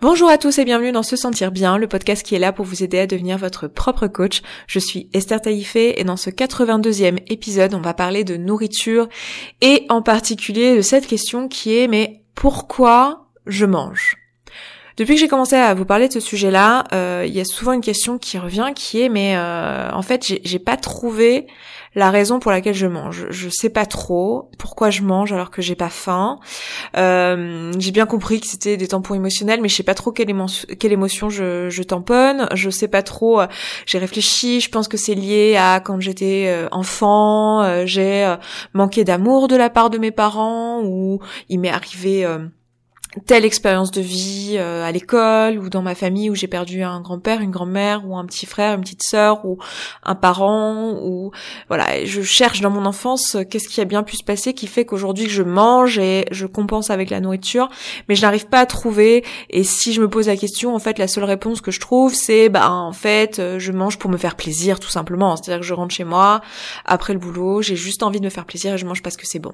Bonjour à tous et bienvenue dans Se Sentir Bien, le podcast qui est là pour vous aider à devenir votre propre coach. Je suis Esther Taïfé et dans ce 82e épisode, on va parler de nourriture et en particulier de cette question qui est mais pourquoi je mange? Depuis que j'ai commencé à vous parler de ce sujet-là, euh, il y a souvent une question qui revient qui est mais euh, en fait j'ai pas trouvé la raison pour laquelle je mange. Je sais pas trop pourquoi je mange alors que j'ai pas faim. Euh, j'ai bien compris que c'était des tampons émotionnels, mais je sais pas trop quelle, émotion je, tamponne. Je sais pas trop. Euh, j'ai réfléchi. Je pense que c'est lié à quand j'étais enfant, j'ai manqué d'amour de la part de mes parents ou il m'est arrivé telle expérience de vie euh, à l'école ou dans ma famille où j'ai perdu un grand-père, une grand-mère ou un petit frère, une petite sœur ou un parent ou voilà, je cherche dans mon enfance euh, qu'est-ce qui a bien pu se passer qui fait qu'aujourd'hui je mange et je compense avec la nourriture, mais je n'arrive pas à trouver et si je me pose la question, en fait, la seule réponse que je trouve c'est bah en fait, euh, je mange pour me faire plaisir tout simplement, c'est-à-dire que je rentre chez moi après le boulot, j'ai juste envie de me faire plaisir et je mange parce que c'est bon.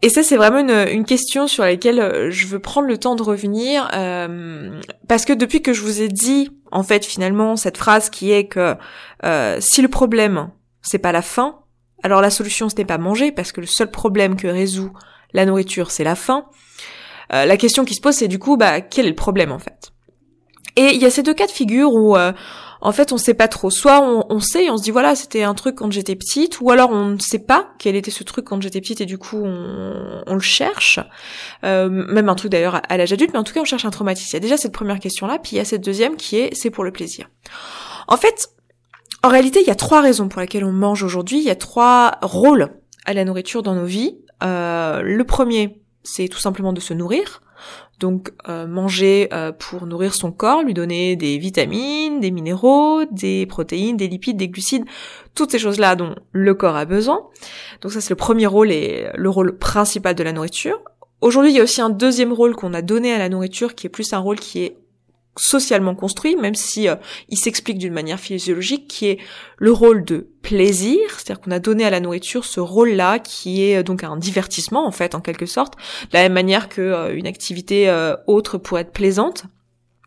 Et ça, c'est vraiment une, question sur laquelle euh, je veux prendre le temps de revenir, euh, parce que depuis que je vous ai dit, en fait, finalement, cette phrase qui est que euh, si le problème, c'est pas la faim, alors la solution, ce n'est pas manger, parce que le seul problème que résout la nourriture, c'est la faim. la question qui se pose, c'est du coup, bah, quel est le problème, en fait? Et il y a ces deux cas de figure où en fait, on sait pas trop. Soit on, sait et on se dit voilà, c'était un truc quand j'étais petite, ou alors on ne sait pas quel était ce truc quand j'étais petite et du coup on, le cherche. Euh, même un truc d'ailleurs à l'âge adulte, mais en tout cas on cherche un traumatisme. Il y a déjà cette première question-là, puis il y a cette deuxième qui est c'est pour le plaisir. En fait, en réalité, il y a trois raisons pour lesquelles on mange aujourd'hui. Il y a trois rôles à la nourriture dans nos vies. Euh, le premier, c'est tout simplement de se nourrir. Donc euh, manger euh, pour nourrir son corps, lui donner des vitamines, des minéraux, des protéines, des lipides, des glucides, toutes ces choses-là dont le corps a besoin. Donc ça c'est le premier rôle et le rôle principal de la nourriture. Aujourd'hui il y a aussi un deuxième rôle qu'on a donné à la nourriture qui est plus un rôle qui est socialement construit, même si euh, il s'explique d'une manière physiologique, qui est le rôle de plaisir, c'est-à-dire qu'on a donné à la nourriture ce rôle-là, qui est euh, donc un divertissement en fait, en quelque sorte, de la même manière que euh, une activité autre pourrait être plaisante.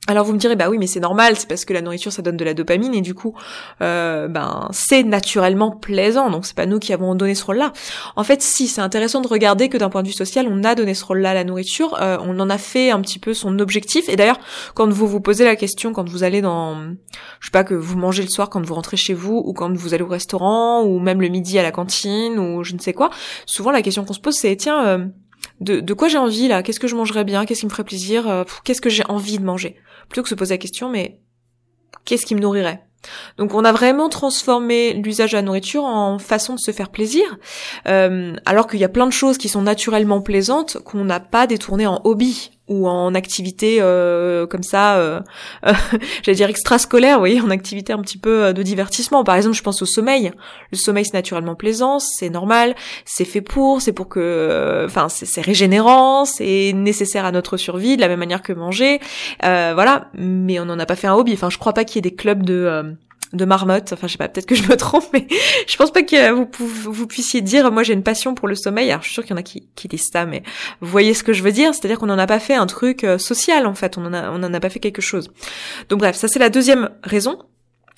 Alors vous me direz bah oui mais c'est normal c'est parce que la nourriture ça donne de la dopamine et du coup euh, ben c'est naturellement plaisant donc c'est pas nous qui avons donné ce rôle-là. En fait si c'est intéressant de regarder que d'un point de vue social on a donné ce rôle-là à la nourriture, euh, on en a fait un petit peu son objectif et d'ailleurs quand vous vous posez la question quand vous allez dans je sais pas que vous mangez le soir quand vous rentrez chez vous ou quand vous allez au restaurant ou même le midi à la cantine ou je ne sais quoi souvent la question qu'on se pose c'est tiens euh, de, de quoi j'ai envie là? Qu'est-ce que je mangerais bien? Qu'est-ce qui me ferait plaisir? Euh, Qu'est-ce que j'ai envie de manger? Plutôt que se poser la question, mais qu'est-ce qui me nourrirait? Donc on a vraiment transformé l'usage de la nourriture en façon de se faire plaisir, euh, alors qu'il y a plein de choses qui sont naturellement plaisantes qu'on n'a pas détourné en hobby ou en activité euh, comme ça, euh, euh, j'allais dire extrascolaire, vous voyez, en activité un petit peu de divertissement. Par exemple, je pense au sommeil. Le sommeil c'est naturellement plaisant, c'est normal, c'est fait pour, c'est pour que, enfin, c'est régénérant, c'est nécessaire à notre survie, de la même manière que manger, voilà. Mais on n'en a pas fait un hobby. Enfin, je crois pas qu'il y ait des clubs de de marmotte. Enfin, je sais pas, peut-être que je me trompe, mais je pense pas que vous, puissiez dire, moi j'ai une passion pour le sommeil. Alors, je suis sûre qu'il y en a qui, qui disent ça, mais vous voyez ce que je veux dire C'est-à-dire qu'on n'en a pas fait un truc euh, social, en fait. On en a, on en a pas fait quelque chose. Donc bref, ça c'est la deuxième raison.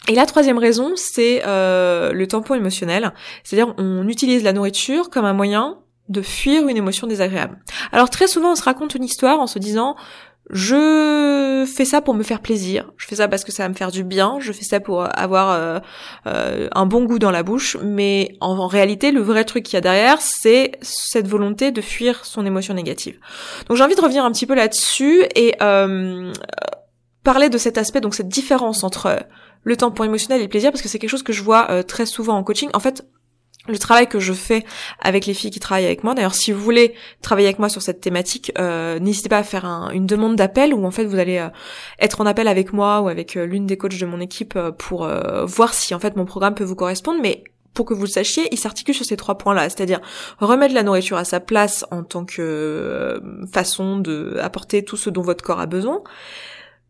Et la troisième raison, c'est euh, le tampon émotionnel. C'est-à-dire, on utilise la nourriture comme un moyen de fuir une émotion désagréable. Alors très souvent, on se raconte une histoire en se disant je fais ça pour me faire plaisir, je fais ça parce que ça va me faire du bien, je fais ça pour avoir euh, euh, un bon goût dans la bouche, mais en, réalité le vrai truc qu'il y a derrière c'est cette volonté de fuir son émotion négative. Donc j'ai envie de revenir un petit peu là-dessus et euh, parler de cet aspect, donc cette différence entre le temps pour émotionnel et le plaisir, parce que c'est quelque chose que je vois très souvent en coaching. En fait, le travail que je fais avec les filles qui travaillent avec moi. D'ailleurs, si vous voulez travailler avec moi sur cette thématique, euh, n'hésitez pas à faire une demande d'appel où en fait vous allez euh, être en appel avec moi ou avec euh, l'une des coachs de mon équipe pour voir si en fait mon programme peut vous correspondre. Mais pour que vous le sachiez, il s'articule sur ces trois points-là, c'est-à-dire remettre la nourriture à sa place en tant que façon de apporter tout ce dont votre corps a besoin,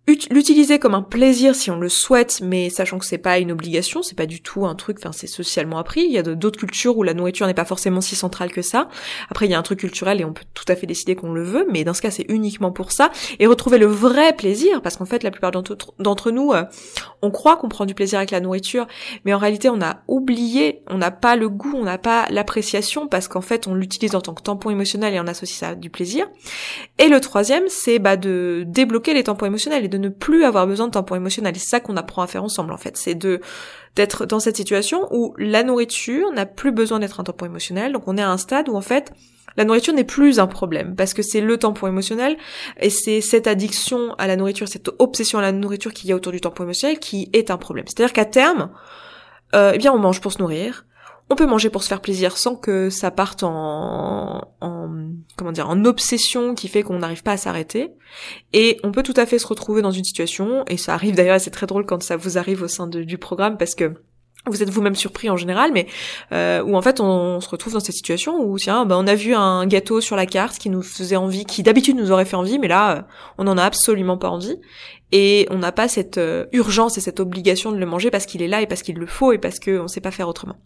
l'utiliser comme un plaisir si on le souhaite, mais sachant que c'est pas une obligation, c'est pas du tout un truc, enfin c'est socialement appris. Il y a d'autres cultures où la nourriture n'est pas forcément si centrale que ça. Après il y a un truc culturel et on peut tout à fait décider qu'on le veut, mais dans ce cas c'est uniquement pour ça et retrouver le vrai plaisir, parce qu'en fait la plupart d'entre nous, euh, on croit qu'on prend du plaisir avec la nourriture, mais en réalité on a oublié, on n'a pas le goût, on n'a pas l'appréciation, parce qu'en fait on l'utilise en tant que tampon émotionnel et on associe ça à du plaisir. Et le troisième c'est bah, de débloquer les tampons émotionnels de ne plus avoir besoin de tampon émotionnel. C'est ça qu'on apprend à faire ensemble en fait. C'est de d'être dans cette situation où la nourriture n'a plus besoin d'être un tampon émotionnel. Donc on est à un stade où en fait la nourriture n'est plus un problème parce que c'est le tampon émotionnel et c'est cette addiction à la nourriture, cette obsession à la nourriture qu'il y a autour du tampon émotionnel qui est un problème. C'est-à-dire qu'à terme, euh, eh bien on mange pour se nourrir, on peut manger pour se faire plaisir sans que ça parte en, en comment dire en obsession qui fait qu'on n'arrive pas à s'arrêter. Et on peut tout à fait se retrouver dans une situation et ça arrive d'ailleurs c'est très drôle quand ça vous arrive au sein du programme parce que vous êtes vous-même surpris en général, mais euh, où en fait on, se retrouve dans cette situation où tiens, ben, on a vu un gâteau sur la carte qui nous faisait envie, qui d'habitude nous aurait fait envie, mais là euh, on n'en a absolument pas envie, et on n'a pas cette euh, urgence et cette obligation de le manger parce qu'il est là et parce qu'il le faut et parce qu'on sait pas faire autrement.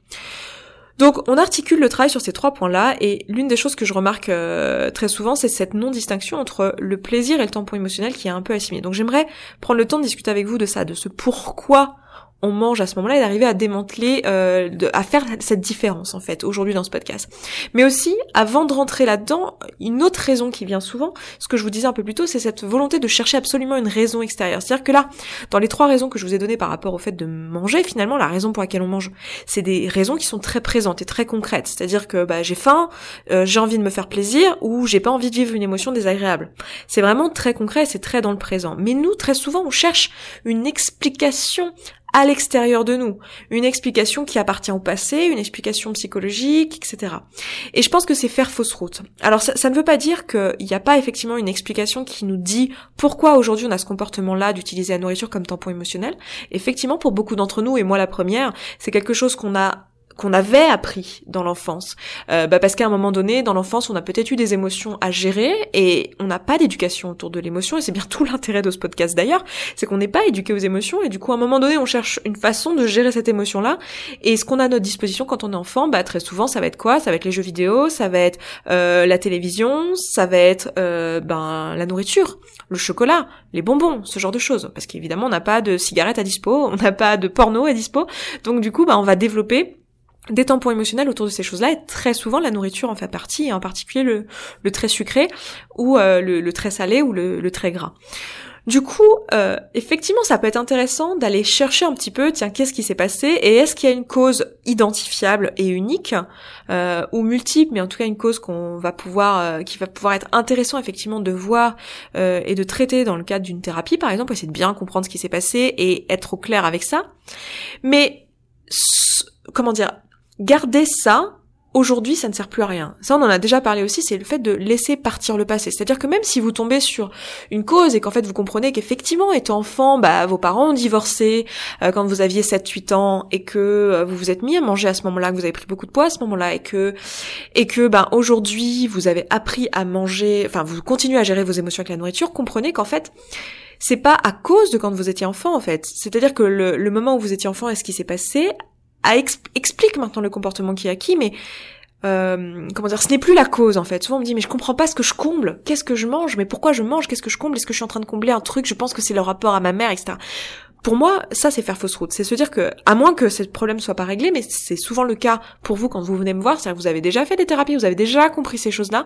Donc on articule le travail sur ces trois points-là et l'une des choses que je remarque euh, très souvent c'est cette non-distinction entre le plaisir et le tampon émotionnel qui est un peu assimilé. Donc j'aimerais prendre le temps de discuter avec vous de ça, de ce pourquoi on mange à ce moment-là et d'arriver à démanteler, euh, à faire cette différence en fait aujourd'hui dans ce podcast. Mais aussi, avant de rentrer là-dedans, une autre raison qui vient souvent, ce que je vous disais un peu plus tôt, c'est cette volonté de chercher absolument une raison extérieure. C'est-à-dire que là, dans les trois raisons que je vous ai données par rapport au fait de manger, finalement, la raison pour laquelle on mange, c'est des raisons qui sont très présentes et très concrètes. C'est-à-dire que bah, j'ai faim, euh, j'ai envie de me faire plaisir ou j'ai pas envie de vivre une émotion désagréable. C'est vraiment très concret, c'est très dans le présent. Mais nous, très souvent, on cherche une explication à l'extérieur de nous, une explication qui appartient au passé, une explication psychologique, etc. Et je pense que c'est faire fausse route. Alors ça, ne veut pas dire qu'il n'y a pas effectivement une explication qui nous dit pourquoi aujourd'hui on a ce comportement-là d'utiliser la nourriture comme tampon émotionnel. Effectivement, pour beaucoup d'entre nous, et moi la première, c'est quelque chose qu'on a qu'on avait appris dans l'enfance. Euh, bah parce qu'à un moment donné, dans l'enfance, on a peut-être eu des émotions à gérer et on n'a pas d'éducation autour de l'émotion. Et c'est bien tout l'intérêt de ce podcast d'ailleurs, c'est qu'on n'est pas éduqué aux émotions et du coup, à un moment donné, on cherche une façon de gérer cette émotion-là. Et ce qu'on a à notre disposition quand on est enfant, bah très souvent, ça va être quoi? Ça va être les jeux vidéo, ça va être euh, la télévision, ça va être euh, ben la nourriture, le chocolat, les bonbons, ce genre de choses. Parce qu'évidemment, on n'a pas de cigarettes à dispo, on n'a pas de porno à dispo. Donc du coup, bah on va développer des tampons émotionnels autour de ces choses-là et très souvent la nourriture en fait partie et en particulier le, très sucré ou euh, le, très salé ou le, très gras. Du coup, euh, effectivement, ça peut être intéressant d'aller chercher un petit peu, tiens, qu'est-ce qui s'est passé et est-ce qu'il y a une cause identifiable et unique euh, ou multiple, mais en tout cas une cause qu'on va pouvoir, qui va pouvoir être intéressant effectivement de voir et de traiter dans le cadre d'une thérapie, par exemple, essayer de bien comprendre ce qui s'est passé et être au clair avec ça. Mais comment dire garder ça, aujourd'hui, ça ne sert plus à rien. Ça, on en a déjà parlé aussi, c'est le fait de laisser partir le passé. C'est-à-dire que même si vous tombez sur une cause et qu'en fait vous comprenez qu'effectivement, étant enfant, bah, vos parents ont divorcé euh, quand vous aviez 7-8 ans et que euh, vous vous êtes mis à manger à ce moment-là, que vous avez pris beaucoup de poids à ce moment-là et que, et que, bah, aujourd'hui, vous avez appris à manger, enfin, vous continuez à gérer vos émotions avec la nourriture, comprenez qu'en fait, c'est pas à cause de quand vous étiez enfant en fait. C'est-à-dire que le, le moment où vous étiez enfant et ce qui s'est passé explique maintenant le comportement qui est acquis, mais euh, comment dire, ce n'est plus la cause en fait. Souvent on me dit mais je comprends pas ce que je comble, qu'est-ce que je mange, mais pourquoi je mange, qu'est-ce que je comble, est-ce que je suis en train de combler un truc, je pense que c'est le rapport à ma mère, etc. Pour moi, ça c'est faire fausse route. C'est se dire que, à moins que ce problème soit pas réglé, mais c'est souvent le cas pour vous quand vous venez me voir, c'est-à-dire que vous avez déjà fait des thérapies, vous avez déjà compris ces choses-là.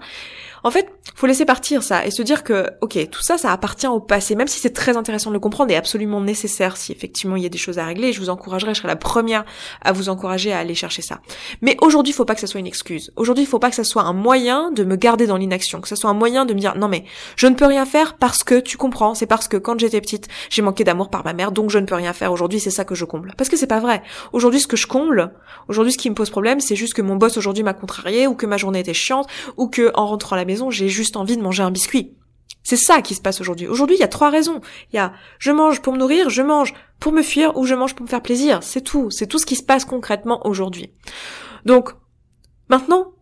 En fait, faut laisser partir ça et se dire que, ok, tout ça, ça appartient au passé, même si c'est très intéressant de le comprendre et absolument nécessaire si effectivement il y a des choses à régler. Je vous encouragerai, je serai la première à vous encourager à aller chercher ça. Mais aujourd'hui, il faut pas que ça soit une excuse. Aujourd'hui, il faut pas que ça soit un moyen de me garder dans l'inaction, que ça soit un moyen de me dire non mais je ne peux rien faire parce que tu comprends, c'est parce que quand j'étais petite, j'ai manqué d'amour par ma mère, je ne peux rien faire. Aujourd'hui, c'est ça que je comble. Parce que c'est pas vrai. Aujourd'hui, ce que je comble, aujourd'hui, ce qui me pose problème, c'est juste que mon boss aujourd'hui m'a contrarié ou que ma journée était chiante ou que en rentrant à la maison, j'ai juste envie de manger un biscuit. C'est ça qui se passe aujourd'hui. Aujourd'hui, il y a trois raisons. Il y a je mange pour me nourrir, je mange pour me fuir ou je mange pour me faire plaisir. C'est tout. C'est tout ce qui se passe concrètement aujourd'hui. Donc, maintenant,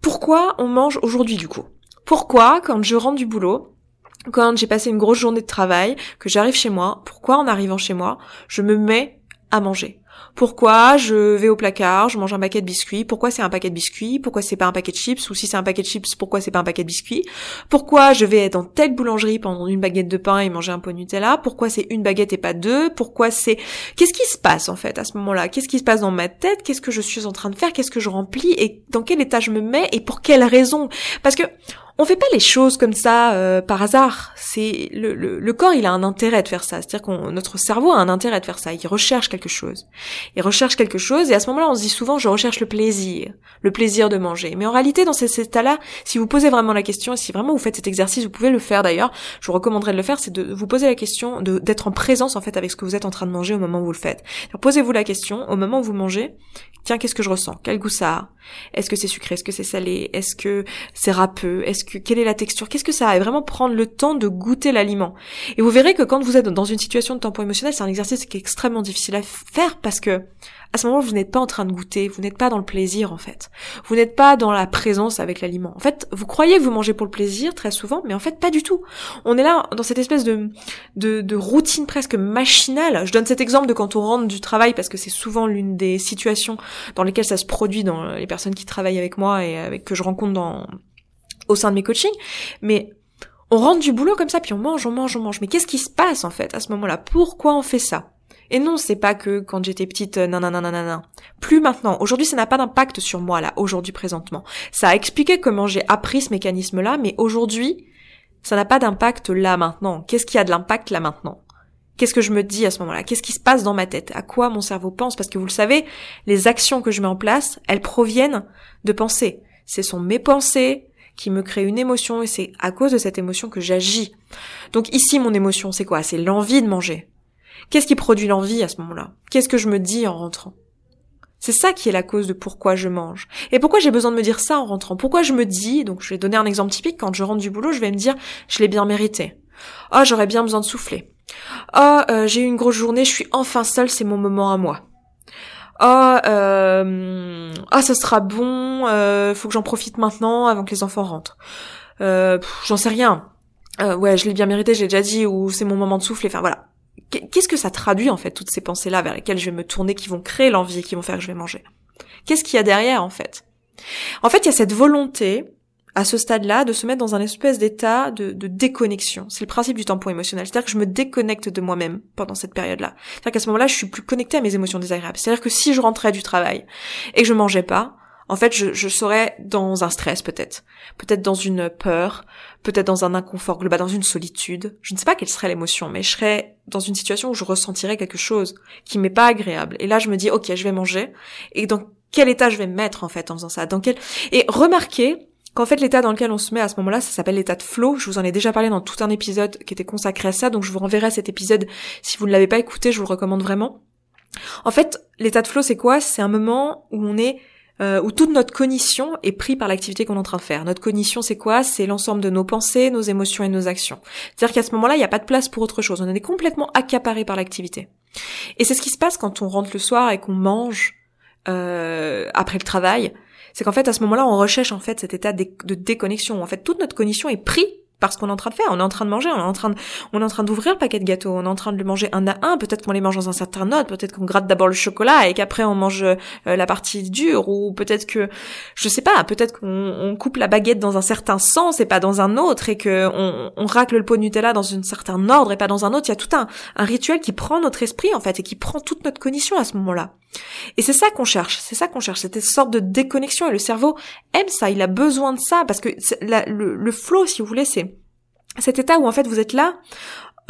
pourquoi on mange aujourd'hui du coup? Pourquoi, quand je rentre du boulot, quand j'ai passé une grosse journée de travail, que j'arrive chez moi, pourquoi en arrivant chez moi, je me mets à manger? Pourquoi je vais au placard, je mange un paquet de biscuits, pourquoi c'est un paquet de biscuits, pourquoi c'est pas un paquet de chips, ou si c'est un paquet de chips, pourquoi c'est pas un paquet de biscuits, pourquoi je vais être dans telle boulangerie pendant une baguette de pain et manger un pot de Nutella, pourquoi c'est une baguette et pas deux, pourquoi c'est... Qu'est-ce qui se passe en fait à ce moment-là? Qu'est-ce qui se passe dans ma tête? Qu'est-ce que je suis en train de faire? Qu'est-ce que je remplis? Et dans quel état je me mets? Et pour quelle raison? Parce que on fait pas les choses comme ça euh, par hasard. C'est le, le, corps, il a un intérêt de faire ça. C'est-à-dire que notre cerveau a un intérêt de faire ça. Il recherche quelque chose. Il recherche quelque chose et à ce moment-là, on se dit souvent, je recherche le plaisir, le plaisir de manger. Mais en réalité, dans cet état-là, si vous posez vraiment la question, si vraiment vous faites cet exercice, vous pouvez le faire d'ailleurs. Je vous recommanderais de le faire, c'est de vous poser la question, d'être en présence en fait avec ce que vous êtes en train de manger au moment où vous le faites. Posez-vous la question au moment où vous mangez. Tiens, qu'est-ce que je ressens? Quel goût ça a? Est-ce que c'est sucré? Est-ce que c'est salé? Est-ce que c'est râpeux? Est-ce que quelle est la texture? Qu'est-ce que ça a? Et vraiment prendre le temps de goûter l'aliment. Et vous verrez que quand vous êtes dans une situation de tampon émotionnel, c'est un exercice qui est extrêmement difficile à faire parce que à ce moment vous n'êtes pas en train de goûter, vous n'êtes pas dans le plaisir en fait. Vous n'êtes pas dans la présence avec l'aliment. En fait, vous croyez que vous mangez pour le plaisir très souvent, mais en fait pas du tout. On est là dans cette espèce de, de, routine presque machinale. Je donne cet exemple de quand on rentre du travail parce que c'est souvent l'une des situations dans lesquelles ça se produit dans les personnes qui travaillent avec moi et avec que je rencontre dans au sein de mes coachings. Mais on rentre du boulot comme ça, puis on mange, on mange, on mange. Mais qu'est-ce qui se passe en fait à ce moment-là? Pourquoi on fait ça? Et non, c'est pas que quand j'étais petite, non, non, non, non, non, Plus maintenant. Aujourd'hui, ça n'a pas d'impact sur moi, là, aujourd'hui, présentement. Ça a expliqué comment j'ai appris ce mécanisme-là, mais aujourd'hui, ça n'a pas d'impact là, maintenant. Qu'est-ce qui a de l'impact là, maintenant? Qu'est-ce que je me dis à ce moment-là? Qu'est-ce qui se passe dans ma tête? À quoi mon cerveau pense? Parce que vous le savez, les actions que je mets en place, elles proviennent de pensées. Ce sont mes pensées qui me créent une émotion et c'est à cause de cette émotion que j'agis. Donc ici, mon émotion, c'est quoi? C'est l'envie de manger. Qu'est-ce qui produit l'envie à ce moment-là? Qu'est-ce que je me dis en rentrant? C'est ça qui est la cause de pourquoi je mange. Et pourquoi j'ai besoin de me dire ça en rentrant? Pourquoi je me dis, donc je vais donner un exemple typique, quand je rentre du boulot, je vais me dire, je l'ai bien mérité. Oh, j'aurais bien besoin de souffler. Oh, j'ai eu une grosse journée, je suis enfin seule, c'est mon moment à moi. Oh, euh, ça sera bon, euh, faut que j'en profite maintenant avant que les enfants rentrent. Euh, j'en sais rien. Euh, ouais, je l'ai bien mérité, j'ai déjà dit, ou c'est mon moment de souffler. Enfin voilà, qu'est-ce que ça traduit en fait toutes ces pensées-là vers lesquelles je vais me tourner, qui vont créer l'envie, qui vont faire que je vais manger? Qu'est-ce qu'il y a derrière en fait? En fait, il y a cette volonté à ce stade-là de se mettre dans un espèce d'état de, déconnexion. C'est le principe du tampon émotionnel. C'est-à-dire que je me déconnecte de moi-même pendant cette période-là. C'est-à-dire qu'à ce moment-là, je suis plus connectée à mes émotions désagréables. C'est-à-dire que si je rentrais du travail et que je mangeais pas, en fait, je, je serais dans un stress peut-être, peut-être dans une peur, peut-être dans un inconfort global, dans une solitude. Je ne sais pas quelle serait l'émotion, mais je serais dans une situation où je ressentirais quelque chose qui m'est pas agréable. Et là, je me dis, ok, je vais manger. Et dans quel état je vais me mettre en fait en faisant ça? Dans quel Et remarquez qu'en fait l'état dans lequel on se met à ce moment-là, ça s'appelle l'état de flow. Je vous en ai déjà parlé dans tout un épisode qui était consacré à ça, donc je vous renverrai cet épisode si vous ne l'avez pas écouté, je vous le recommande vraiment. En fait, l'état de flow, c'est quoi? C'est un moment où on est euh, où toute notre cognition est prise par l'activité qu'on est en train de faire. Notre cognition, c'est quoi? C'est l'ensemble de nos pensées, nos émotions et nos actions. C'est-à-dire qu'à ce moment-là, il n'y a pas de place pour autre chose. On est complètement accaparé par l'activité. Et c'est ce qui se passe quand on rentre le soir et qu'on mange euh, après le travail. C'est qu'en fait, à ce moment-là, on recherche en fait cet état de déconnexion. En fait, toute notre cognition est prise parce qu'on est en train de faire. On est en train de manger, on est en train de, on est en train d'ouvrir le paquet de gâteaux, on est en train de le manger un à un. Peut-être qu'on les mange dans un certain ordre, peut-être qu'on gratte d'abord le chocolat et qu'après on mange euh, la partie dure, ou peut-être que, je sais pas, peut-être qu'on coupe la baguette dans un certain sens et pas dans un autre, et que on, racle le pot de Nutella dans un certain ordre et pas dans un autre. Il y a tout un, un rituel qui prend notre esprit en fait et qui prend toute notre cognition à ce moment-là. Et c'est ça qu'on cherche, c'est ça qu'on cherche, cette sorte de déconnexion. Et le cerveau aime ça, il a besoin de ça parce que le, le flow, si vous voulez, c'est cet état où en fait vous êtes là,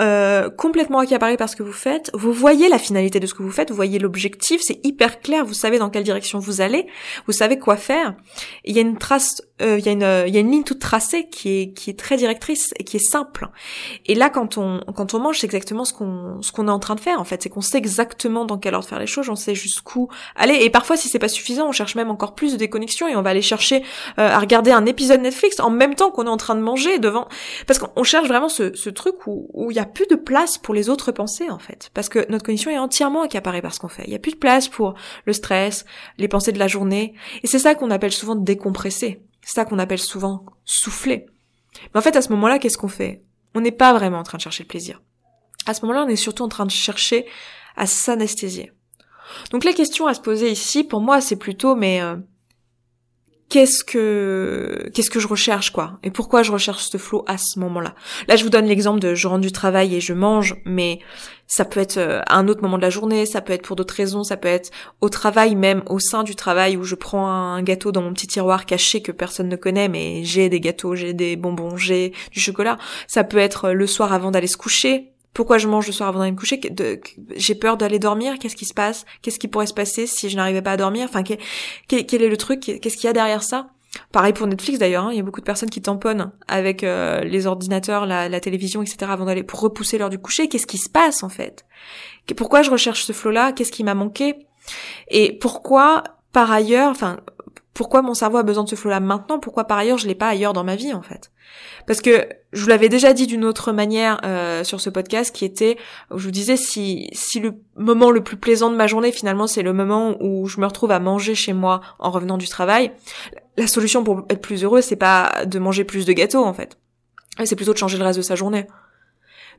euh, complètement accaparé par ce que vous faites, vous voyez la finalité de ce que vous faites, vous voyez l'objectif, c'est hyper clair, vous savez dans quelle direction vous allez, vous savez quoi faire. Il y a une trace euh, il y a une il y a une ligne toute tracée qui est qui est très directrice et qui est simple. Et là quand on quand on mange, c'est exactement ce qu'on ce qu'on est en train de faire en fait, c'est qu'on sait exactement dans quelle ordre faire les choses, on sait jusqu'où aller et parfois si c'est pas suffisant, on cherche même encore plus de déconnexion et on va aller chercher euh, à regarder un épisode Netflix en même temps qu'on est en train de manger devant parce qu'on cherche vraiment ce ce truc où où il y a plus de place pour les autres pensées en fait parce que notre condition est entièrement accaparée par ce qu'on fait. Il y a plus de place pour le stress, les pensées de la journée et c'est ça qu'on appelle souvent décompresser. C'est ça qu'on appelle souvent souffler. Mais en fait, à ce moment-là, qu'est-ce qu'on fait? On n'est pas vraiment en train de chercher le plaisir. À ce moment-là, on est surtout en train de chercher à s'anesthésier. Donc la question à se poser ici, pour moi, c'est plutôt, mais euh, qu'est-ce que qu'est-ce que je recherche quoi? Et pourquoi je recherche ce flow à ce moment-là? Là, je vous donne l'exemple de je rentre du travail et je mange, mais ça peut être euh, à un autre moment de la journée, ça peut être pour d'autres raisons, ça peut être au travail même, au sein du travail où je prends un gâteau dans mon petit tiroir caché que personne ne connaît, mais j'ai des gâteaux, j'ai des bonbons, j'ai du chocolat. Ça peut être le soir avant d'aller se coucher, pourquoi je mange le soir avant d'aller me coucher J'ai peur d'aller dormir. Qu'est-ce qui se passe Qu'est-ce qui pourrait se passer si je n'arrivais pas à dormir Enfin, quel, quel, est le truc Qu'est-ce qu'il y a derrière ça? Pareil pour Netflix d'ailleurs. Hein. Il y a beaucoup de personnes qui tamponnent avec euh, les ordinateurs, la, télévision, etc. avant d'aller pour repousser l'heure du coucher. Qu'est-ce qui se passe en fait? Pourquoi je recherche ce flow-là Qu'est-ce qui m'a manqué? Et pourquoi par ailleurs, enfin, pourquoi mon cerveau a besoin de ce flow-là maintenant? Pourquoi par ailleurs je l'ai pas ailleurs dans ma vie en fait? Parce que je vous l'avais déjà dit d'une autre manière euh, sur ce podcast qui était, je vous disais si si le moment le plus plaisant de ma journée finalement c'est le moment où je me retrouve à manger chez moi en revenant du travail, la solution pour être plus heureux c'est pas de manger plus de gâteaux en fait, c'est plutôt de changer le reste de sa journée.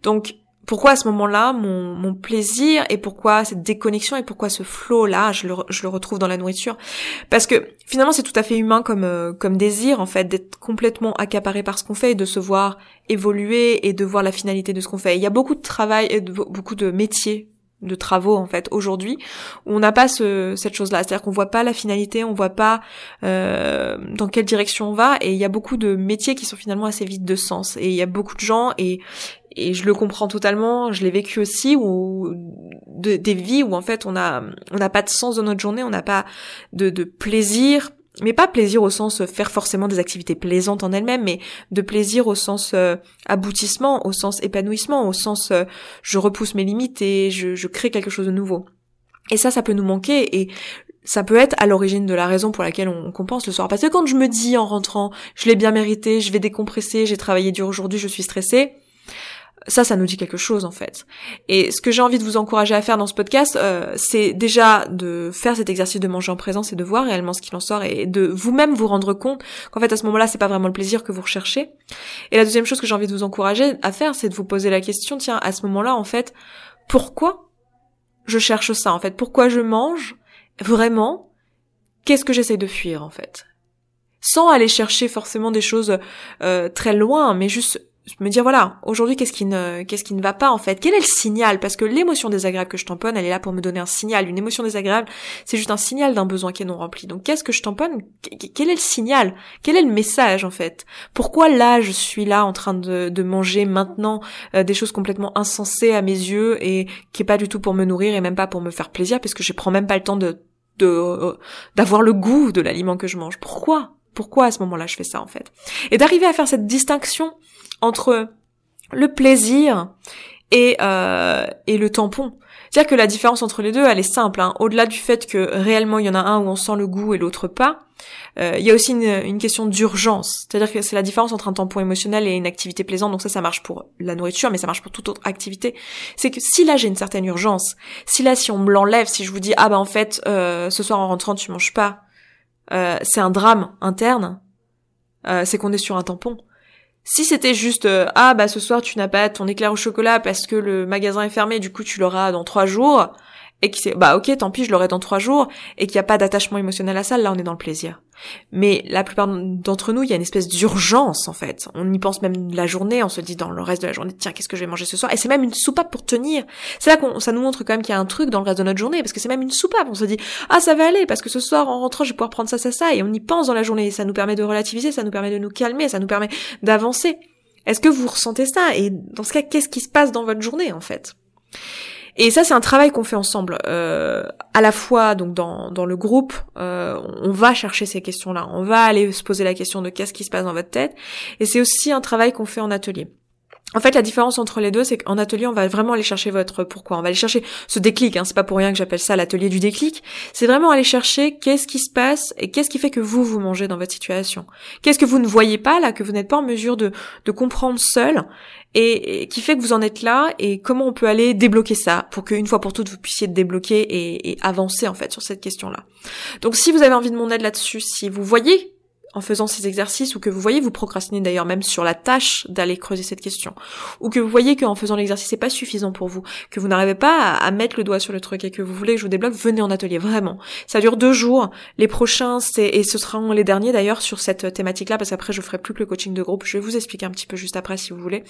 Donc pourquoi à ce moment-là mon, plaisir et pourquoi cette déconnexion et pourquoi ce flow là je le, retrouve dans la nourriture? Parce que finalement c'est tout à fait humain comme euh, comme désir en fait d'être complètement accaparé par ce qu'on fait et de se voir évoluer et de voir la finalité de ce qu'on fait. Il y a beaucoup de travail et beaucoup de métiers de travaux en fait aujourd'hui où on n'a pas ce, cette chose là c'est à dire qu'on voit pas la finalité on voit pas euh, dans quelle direction on va et il y a beaucoup de métiers qui sont finalement assez vides de sens et il y a beaucoup de gens et et je le comprends totalement, je l'ai vécu aussi, ou des vies où en fait on a on n'a pas de sens dans notre journée, on n'a pas de, de plaisir, mais pas plaisir au sens euh, faire forcément des activités plaisantes en elles-mêmes, mais de plaisir au sens euh, aboutissement, au sens épanouissement, au sens euh, je repousse mes limites et je, je crée quelque chose de nouveau. Et ça, ça peut nous manquer et ça peut être à l'origine de la raison pour laquelle on compense le soir. Parce que quand je me dis en rentrant, je l'ai bien mérité, je vais décompresser, j'ai travaillé dur aujourd'hui, je suis stressée, ça, ça nous dit quelque chose en fait. Et ce que j'ai envie de vous encourager à faire dans ce podcast, euh, c'est déjà de faire cet exercice de manger en présence et de voir réellement ce qu'il en sort et de vous-même vous rendre compte qu'en fait à ce moment-là, c'est pas vraiment le plaisir que vous recherchez. Et la deuxième chose que j'ai envie de vous encourager à faire, c'est de vous poser la question, tiens, à ce moment-là, en fait, pourquoi je cherche ça en fait? Pourquoi je mange vraiment Qu'est-ce que j'essaie de fuir en fait? Sans aller chercher forcément des choses euh, très loin, mais juste me dire voilà, aujourd'hui qu'est-ce qui ne qu'est-ce qui ne va pas en fait? Quel est le signal? Parce que l'émotion désagréable que je tamponne, elle est là pour me donner un signal. Une émotion désagréable, c'est juste un signal d'un besoin qui est non rempli. Donc qu'est-ce que je tamponne? Quel est le signal? Quel est le message en fait? Pourquoi là je suis là en train de, de manger maintenant euh, des choses complètement insensées à mes yeux et qui est pas du tout pour me nourrir et même pas pour me faire plaisir puisque je prends même pas le temps de de euh, d'avoir le goût de l'aliment que je mange. Pourquoi? Pourquoi à ce moment-là je fais ça en fait? Et d'arriver à faire cette distinction entre le plaisir et, euh, et le tampon. C'est-à-dire que la différence entre les deux, elle est simple. Hein. Au-delà du fait que réellement il y en a un où on sent le goût et l'autre pas, euh, il y a aussi une, question d'urgence. C'est-à-dire que c'est la différence entre un tampon émotionnel et une activité plaisante. Donc ça, ça marche pour la nourriture, mais ça marche pour toute autre activité. C'est que si là j'ai une certaine urgence, si là si on me l'enlève, si je vous dis ah bah en fait euh, ce soir en rentrant tu manges pas, c'est un drame interne, c'est qu'on est sur un tampon. Si c'était juste euh, ah bah ce soir tu n'as pas ton éclair au chocolat parce que le magasin est fermé, du coup tu l'auras dans trois jours, et qui c'est bah ok tant pis je l'aurai dans trois jours et qu'il n'y a pas d'attachement émotionnel à ça là on est dans le plaisir. Mais la plupart d'entre nous il y a une espèce d'urgence en fait. On y pense même la journée on se dit dans le reste de la journée tiens qu'est-ce que je vais manger ce soir? Et c'est même une soupape pour tenir. C'est là qu'on ça nous montre quand même qu'il y a un truc dans le reste de notre journée parce que c'est même une soupape. On se dit ah ça va aller parce que ce soir en rentrant je vais pouvoir prendre ça ça ça et on y pense dans la journée. Et ça nous permet de relativiser ça nous permet de nous calmer ça nous permet d'avancer. Est-ce que vous ressentez ça? Et dans ce cas qu'est-ce qui se passe dans votre journée en fait? Et ça, c'est un travail qu'on fait ensemble, euh, à la fois donc dans, dans le groupe, euh, on va chercher ces questions-là, on va aller se poser la question de qu'est-ce qui se passe dans votre tête, et c'est aussi un travail qu'on fait en atelier. En fait, la différence entre les deux, c'est qu'en atelier, on va vraiment aller chercher votre pourquoi. On va aller chercher ce déclic. Hein, c'est pas pour rien que j'appelle ça l'atelier du déclic. C'est vraiment aller chercher qu'est-ce qui se passe et qu'est-ce qui fait que vous vous mangez dans votre situation. Qu'est-ce que vous ne voyez pas là, que vous n'êtes pas en mesure de, comprendre seul et, qui fait que vous en êtes là et comment on peut aller débloquer ça pour qu'une fois pour toutes vous puissiez débloquer et, et avancer en fait sur cette question-là. Donc si vous avez envie de mon aide là-dessus, si vous voyez en faisant ces exercices ou que vous voyez vous procrastinez d'ailleurs même sur la tâche d'aller creuser cette question ou que vous voyez qu'en faisant l'exercice c'est pas suffisant pour vous, que vous n'arrivez pas à, mettre le doigt sur le truc et que vous voulez que je vous débloque, venez en atelier vraiment. Ça dure deux jours. Les prochains c'est et ce seront les derniers d'ailleurs sur cette thématique là parce qu'après je ferai plus que le coaching de groupe. Je vais vous expliquer un petit peu juste après si vous voulez.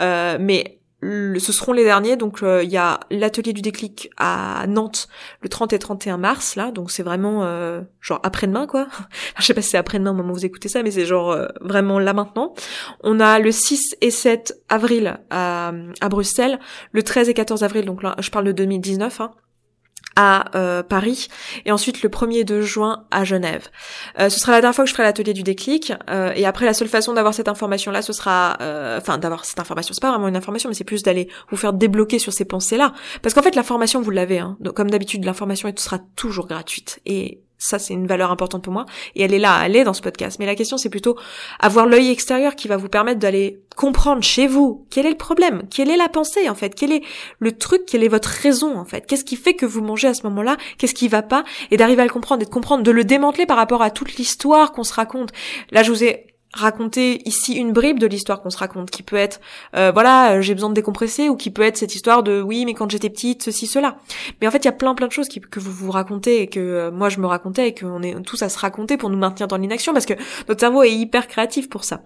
Euh, mais ce seront les derniers. Donc euh, il y a l'atelier du déclic à Nantes le 30 et 31 mars là. Donc c'est vraiment euh, genre après-demain quoi. je sais pas si c'est après-demain au moment où vous écoutez ça, mais c'est genre euh, vraiment là maintenant. On a le 6 et 7 avril à, à Bruxelles, le 13 et 14 avril. Donc là je parle de 2019. Hein à euh, Paris et ensuite le 1er de juin à Genève. Euh, ce sera la dernière fois que je ferai l'atelier du déclic euh, et après la seule façon d'avoir cette information là ce sera enfin d'avoir cette information c'est pas vraiment une information mais c'est plus d'aller vous faire débloquer sur ces pensées là parce qu'en fait la formation vous l'avez hein. Comme d'habitude l'information sera toujours gratuite et ça, c'est une valeur importante pour moi. Et elle est là, elle est dans ce podcast. Mais la question, c'est plutôt avoir l'œil extérieur qui va vous permettre d'aller comprendre chez vous quel est le problème, quelle est la pensée, en fait, quel est le truc, quelle est votre raison, en fait. Qu'est-ce qui fait que vous mangez à ce moment-là? Qu'est-ce qui va pas? Et d'arriver à le comprendre et de comprendre, de le démanteler par rapport à toute l'histoire qu'on se raconte. Là, je vous ai raconter ici une bribe de l'histoire qu'on se raconte, qui peut être, euh, voilà, j'ai besoin de décompresser, ou qui peut être cette histoire de, oui, mais quand j'étais petite, ceci, cela. Mais en fait, il y a plein plein de choses que vous vous racontez et que euh, moi je me racontais et qu'on est tous à se raconter pour nous maintenir dans l'inaction, parce que notre cerveau est hyper créatif pour ça.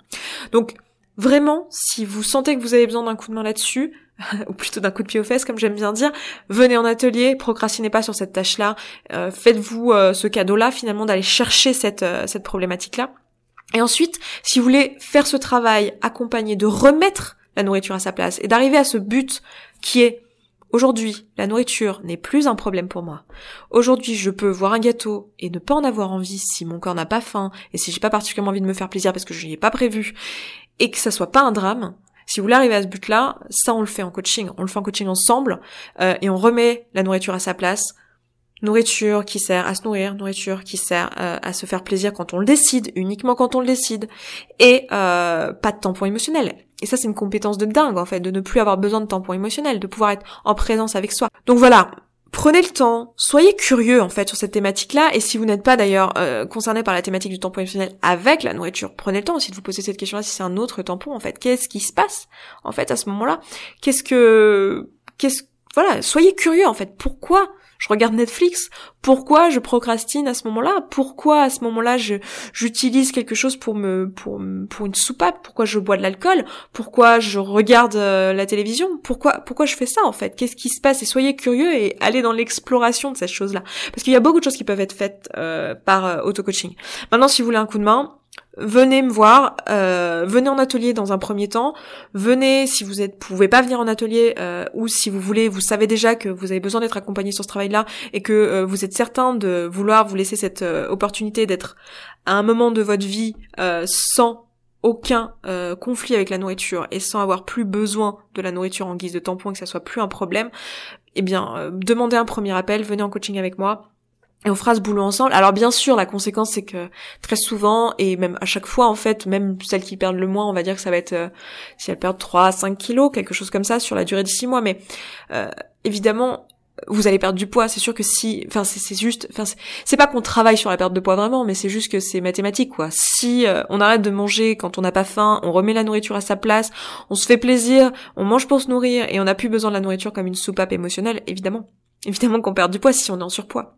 Donc, vraiment, si vous sentez que vous avez besoin d'un coup de main là-dessus, ou plutôt d'un coup de pied aux fesses, comme j'aime bien dire, venez en atelier, procrastinez pas sur cette tâche-là, euh, faites-vous ce cadeau-là, finalement, d'aller chercher cette, cette problématique-là et ensuite, si vous voulez faire ce travail accompagné de remettre la nourriture à sa place et d'arriver à ce but qui est Aujourd'hui, la nourriture n'est plus un problème pour moi. Aujourd'hui, je peux voir un gâteau et ne pas en avoir envie si mon corps n'a pas faim et si j'ai pas particulièrement envie de me faire plaisir parce que je n'y ai pas prévu et que ça soit pas un drame. Si vous voulez arriver à ce but-là, ça on le fait en coaching. On le fait en coaching ensemble euh, et on remet la nourriture à sa place Nourriture qui sert à se nourrir, nourriture qui sert euh, à se faire plaisir quand on le décide, uniquement quand on le décide, et euh, pas de tampon émotionnel. Et ça c'est une compétence de dingue en fait, de ne plus avoir besoin de tampon émotionnel, de pouvoir être en présence avec soi. Donc voilà, prenez le temps, soyez curieux en fait sur cette thématique-là, et si vous n'êtes pas d'ailleurs euh, concerné par la thématique du tampon émotionnel avec la nourriture, prenez le temps aussi de vous poser cette question-là si c'est un autre tampon en fait. Qu'est-ce qui se passe en fait à ce moment-là? Qu'est-ce que... Qu'est-ce... Voilà, soyez curieux en fait. Pourquoi je regarde Netflix. Pourquoi je procrastine à ce moment-là? Pourquoi à ce moment-là j'utilise quelque chose pour me pour pour une soupape? Pourquoi je bois de l'alcool? Pourquoi je regarde euh, la télévision? Pourquoi pourquoi je fais ça en fait? Qu'est-ce qui se passe? Et soyez curieux et allez dans l'exploration de cette chose-là. Parce qu'il y a beaucoup de choses qui peuvent être faites euh, par euh, auto-coaching. Maintenant, si vous voulez un coup de main, venez me voir, euh, venez en atelier dans un premier temps, venez si vous êtes pouvez pas venir en atelier euh, ou si vous voulez, vous savez déjà que vous avez besoin d'être accompagné sur ce travail-là et que euh, vous êtes certain de vouloir vous laisser cette opportunité d'être à un moment de votre vie sans aucun conflit avec la nourriture et sans avoir plus besoin de la nourriture en guise de tampon et que ça soit plus un problème, eh bien demandez un premier appel, venez en coaching avec moi et on fera ce boulot ensemble. Alors bien sûr, la conséquence c'est que très souvent et même à chaque fois en fait, même celles qui perdent le moins, on va dire que ça va être euh, si elles perdent 3 5 kilos, quelque chose comme ça sur la durée de 6 mois. Mais euh, évidemment, vous allez perdre du poids. C'est sûr que si, enfin c'est juste, enfin c'est pas qu'on travaille sur la perte de poids vraiment, mais c'est juste que c'est mathématique quoi. Si euh, on arrête de manger quand on n'a pas faim, on remet la nourriture à sa place, on se fait plaisir, on mange pour se nourrir et on n'a plus besoin de la nourriture comme une soupape émotionnelle, évidemment évidemment qu'on perd du poids si on est en surpoids.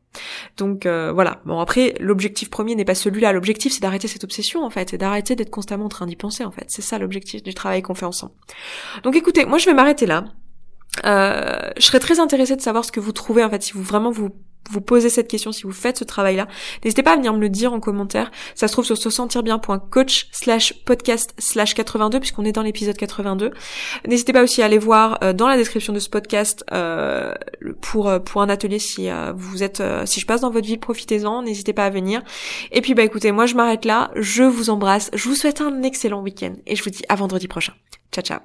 Donc euh, voilà. Bon après, l'objectif premier n'est pas celui-là. L'objectif c'est d'arrêter cette obsession en fait, et d'arrêter d'être constamment en train d'y penser en fait. C'est ça l'objectif du travail qu'on fait ensemble. Donc écoutez, moi je vais m'arrêter là. Euh, je serais très intéressée de savoir ce que vous trouvez en fait, si vous vraiment vous vous posez cette question, si vous faites ce travail-là, n'hésitez pas à venir me le dire en commentaire. Ça se trouve sur se sentir bien.coach slash podcast slash 82 puisqu'on est dans l'épisode 82. N'hésitez pas aussi à aller voir euh, dans la description de ce podcast euh, pour euh, pour un atelier si vous êtes si je passe dans votre vie, profitez-en, n'hésitez pas à venir. Et puis bah écoutez, moi je m'arrête là, je vous embrasse, je vous souhaite un excellent week-end et je vous dis à vendredi prochain. Ciao ciao.